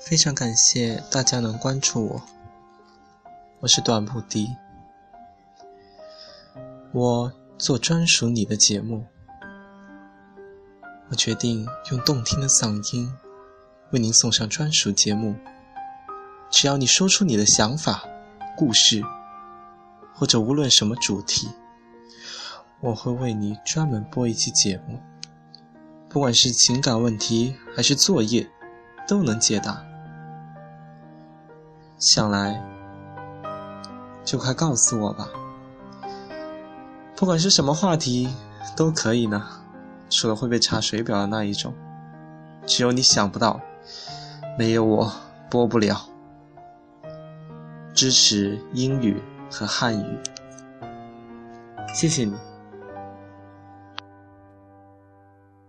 非常感谢大家能关注我，我是段不迪，我做专属你的节目，我决定用动听的嗓音为您送上专属节目。只要你说出你的想法、故事，或者无论什么主题，我会为你专门播一期节目。不管是情感问题还是作业，都能解答。想来，就快告诉我吧。不管是什么话题，都可以呢，除了会被查水表的那一种。只有你想不到，没有我播不了。支持英语和汉语，谢谢你。